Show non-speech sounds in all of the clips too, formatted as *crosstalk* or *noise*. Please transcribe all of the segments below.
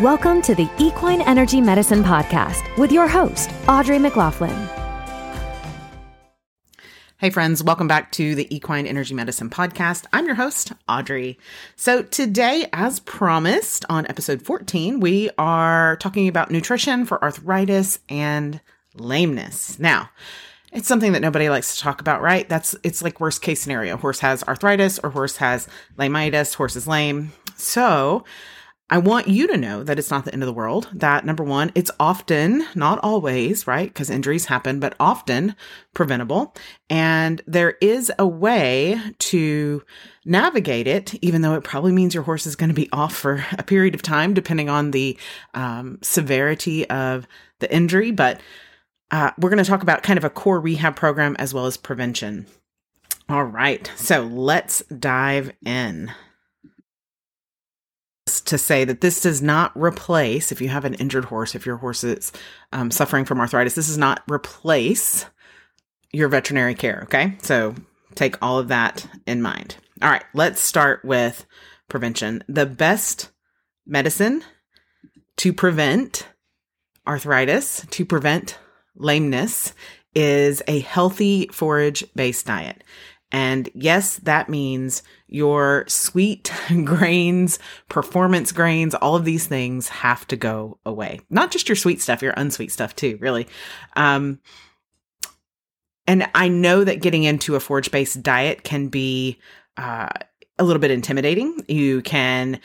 Welcome to the Equine Energy Medicine Podcast with your host, Audrey McLaughlin. Hey, friends, welcome back to the Equine Energy Medicine Podcast. I'm your host, Audrey. So, today, as promised on episode 14, we are talking about nutrition for arthritis and lameness. Now, it's something that nobody likes to talk about, right? That's it's like worst case scenario. Horse has arthritis or horse has laminitis, horse is lame. So, I want you to know that it's not the end of the world. That number one, it's often, not always, right? Because injuries happen, but often preventable. And there is a way to navigate it, even though it probably means your horse is going to be *laughs* off for a period of time, depending on the um, severity of the injury. But uh, we're going to talk about kind of a core rehab program as well as prevention. All right. So let's dive in to say that this does not replace, if you have an injured horse, if your horse is um, suffering from arthritis, this does not replace your veterinary care. Okay. So take all of that in mind. All right. Let's start with prevention. The best medicine to prevent arthritis, to prevent lameness, is a healthy forage based diet. And yes, that means your sweet *laughs* grains, performance grains, all of these things have to go away. Not just your sweet stuff, your unsweet stuff too, really. Um, and I know that getting into a forage based diet can be uh, a little bit intimidating. You can,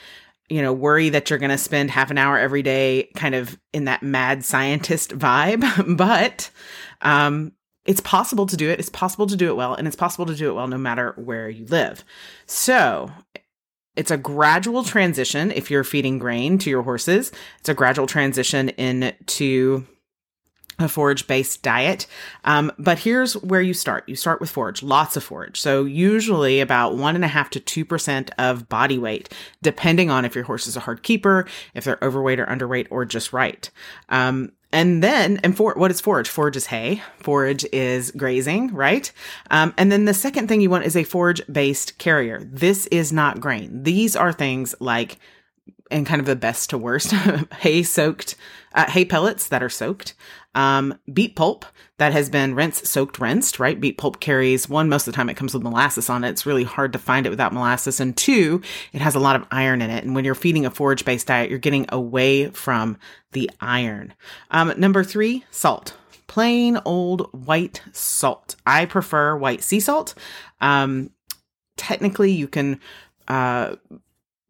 you know, worry that you're going to spend half an hour every day kind of in that mad scientist *laughs* vibe. *laughs* but um, it's possible to do it. It's possible to do it well, and it's possible to do it well no matter where you live. So, it's a gradual transition if you're feeding grain to your horses. It's a gradual transition into a forage based diet. Um, but here's where you start. You start with forage, lots of forage. So usually about one and a half to 2% of body weight, depending on if your horse is a hard keeper, if they're overweight or underweight or just right. Um, and then, and for what is forage? Forage is hay. Forage is grazing, right? Um, and then the second thing you want is a forage based carrier. This is not grain. These are things like, and kind of the best to worst, *laughs* hay soaked, uh, hay pellets that are soaked, um, beet pulp that has been rinsed, soaked, rinsed, right? Beet pulp carries one, most of the time it comes with molasses on it. It's really hard to find it without molasses. And two, it has a lot of iron in it. And when you're feeding a forage based diet, you're getting away from the iron. Um, number three, salt. Plain old white salt. I prefer white sea salt. Um, technically, you can uh,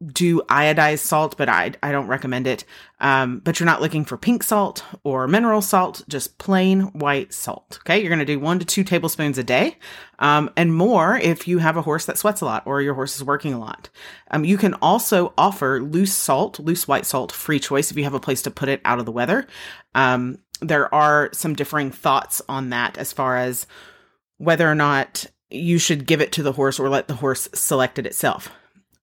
do iodized salt, but I, I don't recommend it. Um, but you're not looking for pink salt or mineral salt, just plain white salt. Okay. You're going to do one to two tablespoons a day. Um, and more if you have a horse that sweats a lot or your horse is working a lot. Um, you can also offer loose salt, loose white salt, free choice if you have a place to put it out of the weather. Um, there are some differing thoughts on that as far as whether or not you should give it to the horse or let the horse select it itself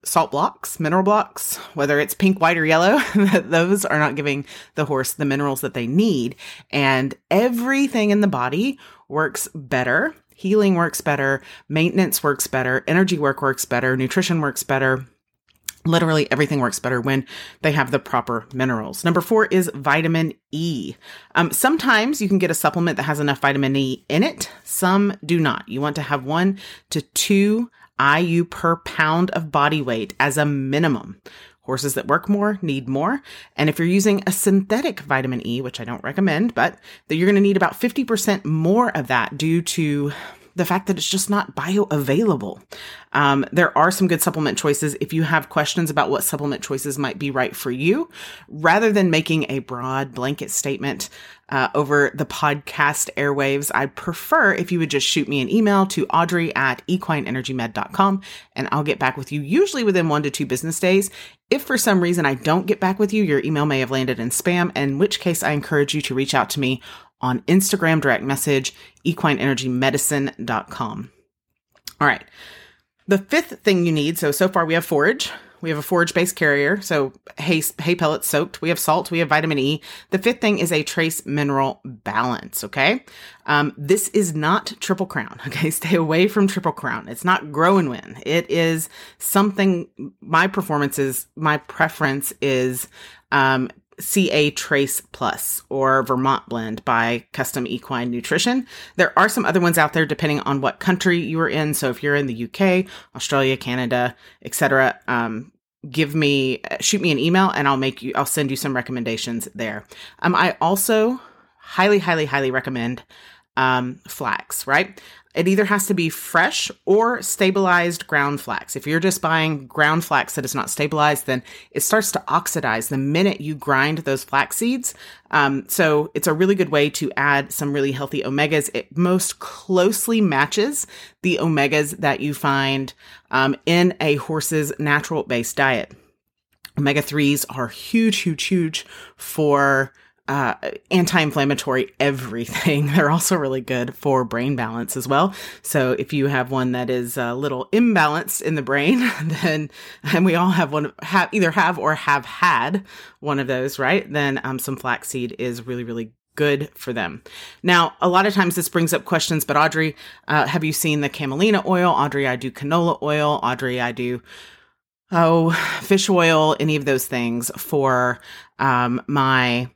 salt blocks, mineral blocks, whether it's pink, white, or yellow, *laughs* those are not giving the horse the minerals that they need. And everything in the body works better. Healing works better. Maintenance works better. Energy work works better. Nutrition works better. Literally everything works better when they have the proper minerals. Number four is vitamin E. Um, sometimes you can get a supplement that has enough vitamin E in it. Some do not. You want to have one to two IU per pound of body weight as a minimum. Horses that work more need more. And if you're using a synthetic vitamin E, which I don't recommend, but that you're going to need about 50% more of that due to the fact that it's just not bioavailable. Um, there are some good supplement choices if you have questions about what supplement choices might be right for you. Rather than making a broad blanket statement uh, over the podcast airwaves, I'd prefer if you would just shoot me an email to audrey at equineenergymed.com and I'll get back with you usually within one to two business days. If for some reason I don't get back with you, your email may have landed in spam, in which case I encourage you to reach out to me on Instagram direct message, equineenergymedicine.com. All right. The fifth thing you need, so so far we have forage, we have a forage based carrier, so hay, hay pellets soaked. We have salt. We have vitamin E. The fifth thing is a trace mineral balance. Okay. Um, this is not triple crown. *laughs* Okay. Stay away from triple crown. It's not grow and win. It is something my performance is, my preference is um, CA Trace Plus or Vermont Blend by Custom Equine Nutrition. There are some other ones out there depending on what country you are in. So if you're in the UK, Australia, Canada, etc., um, give me shoot me an email and I'll make you I'll send you some recommendations there. Um, I also highly, highly, highly recommend um, flax. Right, it either has to be fresh or stabilized ground flax. If you're just buying ground flax that is not stabilized, then it starts to oxidize the minute you grind those flax seeds. Um, so it's a really good way to add some really healthy omegas. It most closely matches the omegas that you find um, in a horse's natural based diet. Omega 3s are huge, huge, huge for uh, anti-inflammatory everything. *laughs* They're also really good for brain balance as well. So if you have one that is a little imbalanced in the brain, *laughs* then and we all have one have either have or have had one of those, right? Then um, some flaxseed is really really good for them. Now, a lot of times this brings up questions, but Audrey, uh, have you seen the camelina oil? Audrey, I do canola oil. Audrey, I do oh fish oil, any of those things for um, my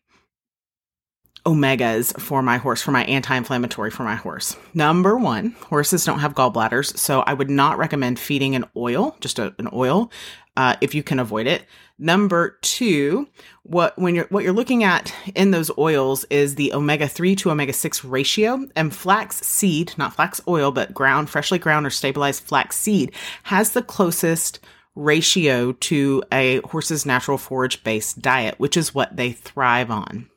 omegas for my horse, for my anti inflammatory for my horse. Number one, horses don't have gallbladders, so I would not recommend feeding an oil, just a, an oil, uh, if you can avoid it. Number two, what when you're what you're looking at in those oils is the omega three to omega six ratio, and flax seed, not flax oil, but ground freshly ground or stabilized flax seed, has the closest ratio to a horse's natural forage based diet, which is what they thrive on.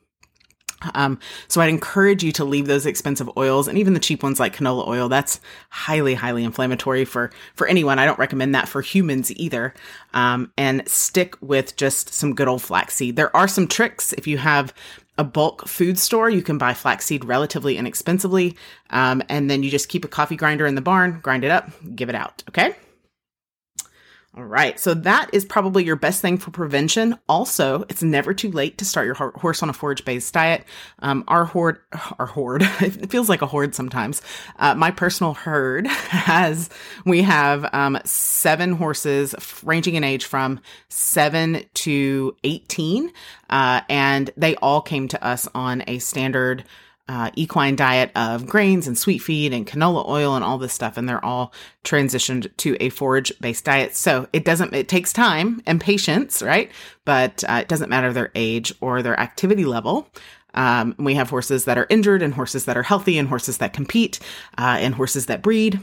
Um, so I'd encourage you to leave those expensive oils and even the cheap ones like canola oil. That's highly, highly inflammatory for, for anyone. I don't recommend that for humans either. Um, and stick with just some good old flaxseed. There are some tricks. If you have a bulk food store, you can buy flaxseed relatively inexpensively. Um, and then you just keep a coffee grinder in the barn, grind it up, give it out. Okay. All right. So that is probably your best thing for prevention. Also, it's never too late to start your horse on a forage based diet. Um, our horde, our horde, *laughs* it feels like a horde sometimes. Uh, my personal herd *laughs* has, we have, um, seven horses ranging in age from seven to 18. Uh, and they all came to us on a standard, uh, equine diet of grains and sweet feed and canola oil and all this stuff. And they're all transitioned to a forage based diet. So it doesn't, it takes time and patience, right? But uh, it doesn't matter their age or their activity level. Um, we have horses that are injured and horses that are healthy and horses that compete uh, and horses that breed.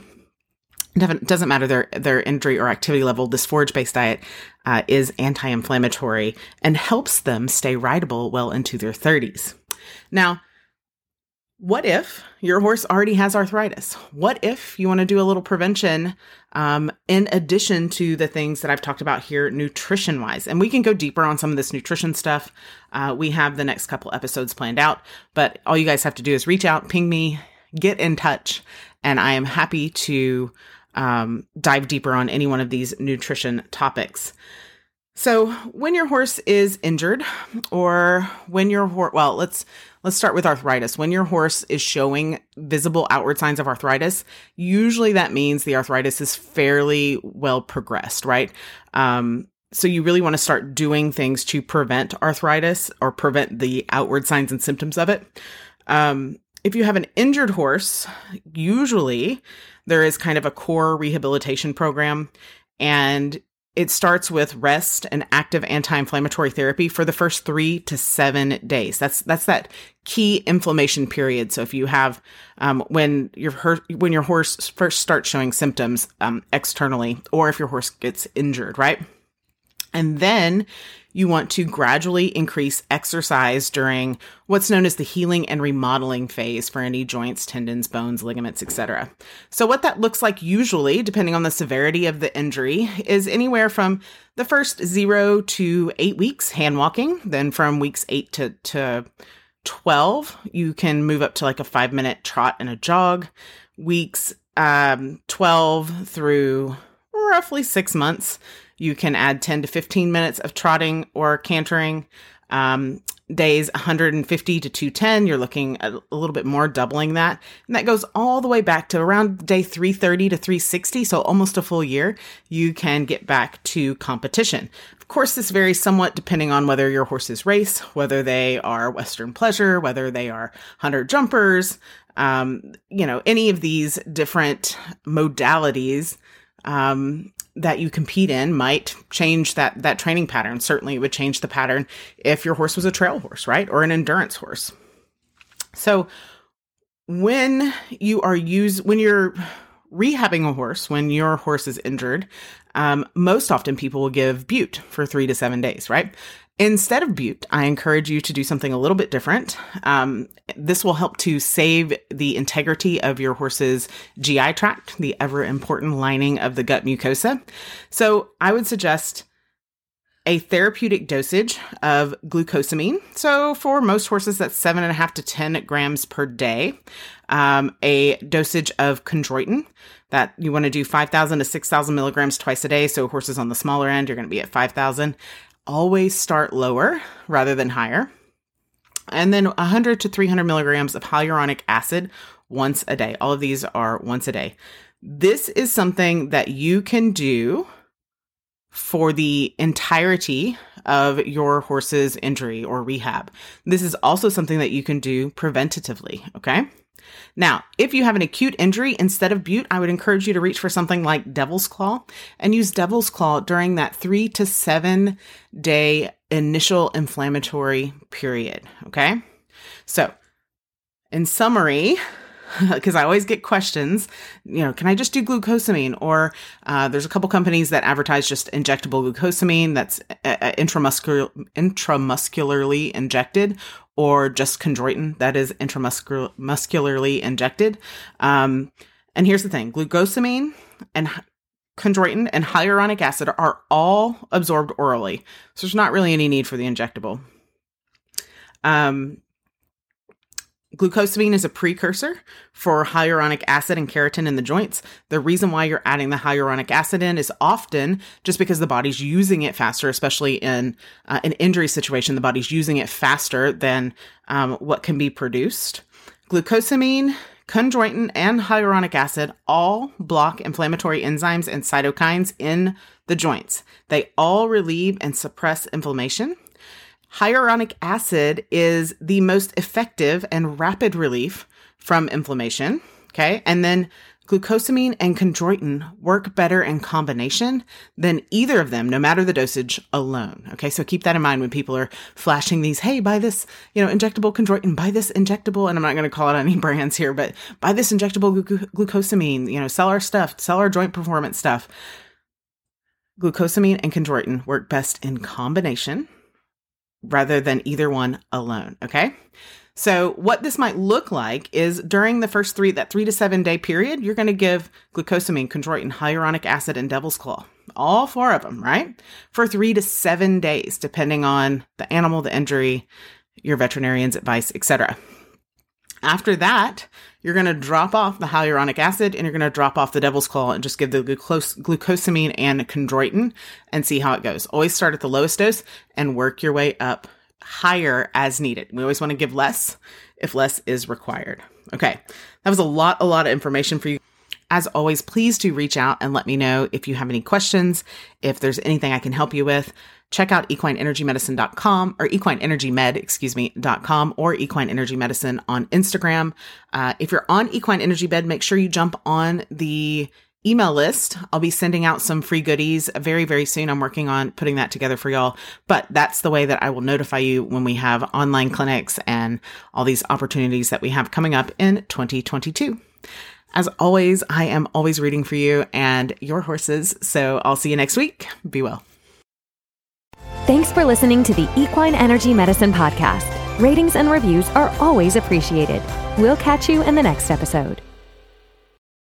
It doesn't matter their their injury or activity level. This forage based diet uh, is anti inflammatory and helps them stay rideable well into their 30s. Now, what if your horse already has arthritis? What if you want to do a little prevention um, in addition to the things that I've talked about here, nutrition wise? And we can go deeper on some of this nutrition stuff. Uh, we have the next couple episodes planned out, but all you guys have to do is reach out, ping me, get in touch, and I am happy to um, dive deeper on any one of these nutrition topics. So, when your horse is injured, or when your horse, well, let's let's start with arthritis. When your horse is showing visible outward signs of arthritis, usually that means the arthritis is fairly well progressed, right? Um, so you really want to start doing things to prevent arthritis or prevent the outward signs and symptoms of it. Um, if you have an injured horse, usually there is kind of a core rehabilitation program and it starts with rest and active anti-inflammatory therapy for the first 3 to 7 days. That's that's that key inflammation period. So if you have um, when your when your horse first starts showing symptoms um, externally or if your horse gets injured, right? And then you want to gradually increase exercise during what's known as the healing and remodeling phase for any joints, tendons, bones, ligaments, etc. So what that looks like usually, depending on the severity of the injury, is anywhere from the first 0 to 8 weeks hand walking, then from weeks 8 to to 12, you can move up to like a 5 minute trot and a jog. Weeks um, 12 through roughly 6 months, you can add 10 to 15 minutes of trotting or cantering. Um, days 150 to 210, you're looking at a little bit more, doubling that. And that goes all the way back to around day 330 to 360. So almost a full year, you can get back to competition. Of course, this varies somewhat depending on whether your horses race, whether they are Western pleasure, whether they are hunter jumpers, um, you know, any of these different modalities. Um, that you compete in might change that that training pattern. Certainly, it would change the pattern if your horse was a trail horse, right, or an endurance horse. So, when you are use when you're rehabbing a horse, when your horse is injured, um, most often people will give bute for three to seven days, right? Instead of bute, I encourage you to do something a little bit different. Um, this will help to save the integrity of your horse's GI tract, the ever important lining of the gut mucosa. So I would suggest a therapeutic dosage of glucosamine. So for most horses, that's seven and a half to 10 grams per day. Um, a dosage of chondroitin that you want to do 5,000 to 6,000 milligrams twice a day. So horses on the smaller end, you're going to be at 5,000 always start lower rather than higher. And then 100 to 300 milligrams of hyaluronic acid once a day. All of these are once a day. This is something that you can do for the entirety of your horse's injury or rehab. This is also something that you can do preventatively. Okay. Now, if you have an acute injury instead of bute, I would encourage you to reach for something like Devil's Claw and use Devil's Claw during that three to seven day initial inflammatory period. Okay. So, in summary, *laughs* because I always get questions, you know, can I just do glucosamine? Or uh, there's a couple companies that advertise just injectable glucosamine that's uh, uh intramuscular, intramuscularly injected, or just chondroitin that is intramuscularly injected. Um, and here's the thing glucosamine and chondroitin and hyaluronic acid are all absorbed orally. So there's not really any need for the injectable. Um, Glucosamine is a precursor for hyaluronic acid and keratin in the joints. The reason why you're adding the hyaluronic acid in is often just because the body's using it faster, especially in uh, an injury situation. The body's using it faster than um, what can be produced. Glucosamine, chondroitin, and hyaluronic acid all block inflammatory enzymes and cytokines in the joints. They all relieve and suppress inflammation. Hyaluronic acid is the most effective and rapid relief from inflammation. Okay. And then glucosamine and chondroitin work better in combination than either of them, no matter the dosage alone. Okay. So keep that in mind when people are flashing these, hey, buy this, you know, injectable chondroitin, buy this injectable, and I'm not going to call out any *laughs* brands here, but buy this injectable glu- glucosamine, you know, sell our stuff, sell our joint performance stuff. Glucosamine and chondroitin work best in combination rather than either one alone. Okay. So what this might look like is during the first three, that three to seven day period, you're going to give glucosamine, chondroitin, hyaluronic acid, and devil's claw. All four of them, right? For three to seven days, depending on the animal, the injury, your veterinarian's advice, etc. After that, you're going to drop off the hyaluronic acid and you're going to drop off the devil's claw and just give the glucosamine and chondroitin and see how it goes. Always start at the lowest dose and work your way up higher as needed. We always want to give less if less is required. Okay. That was a lot, a lot of information for you. As always, please do reach out and let me know if you have any questions, if there's anything I can help you with check out equineenergymedicine.com or equineenergymed, excuse me, .com or equine energy medicine on Instagram. Uh, if you're on equine energy med, make sure you jump on the email list. I'll be sending out some free goodies very, very soon. I'm working on putting that together for y'all, but that's the way that I will notify you when we have online clinics and all these opportunities that we have coming up in 2022. As always, I am always rooting for you and your horses. So I'll see you next week. Be well. Thanks for listening to the Equine Energy Medicine Podcast. Ratings and reviews are always appreciated. We'll catch you in the next episode.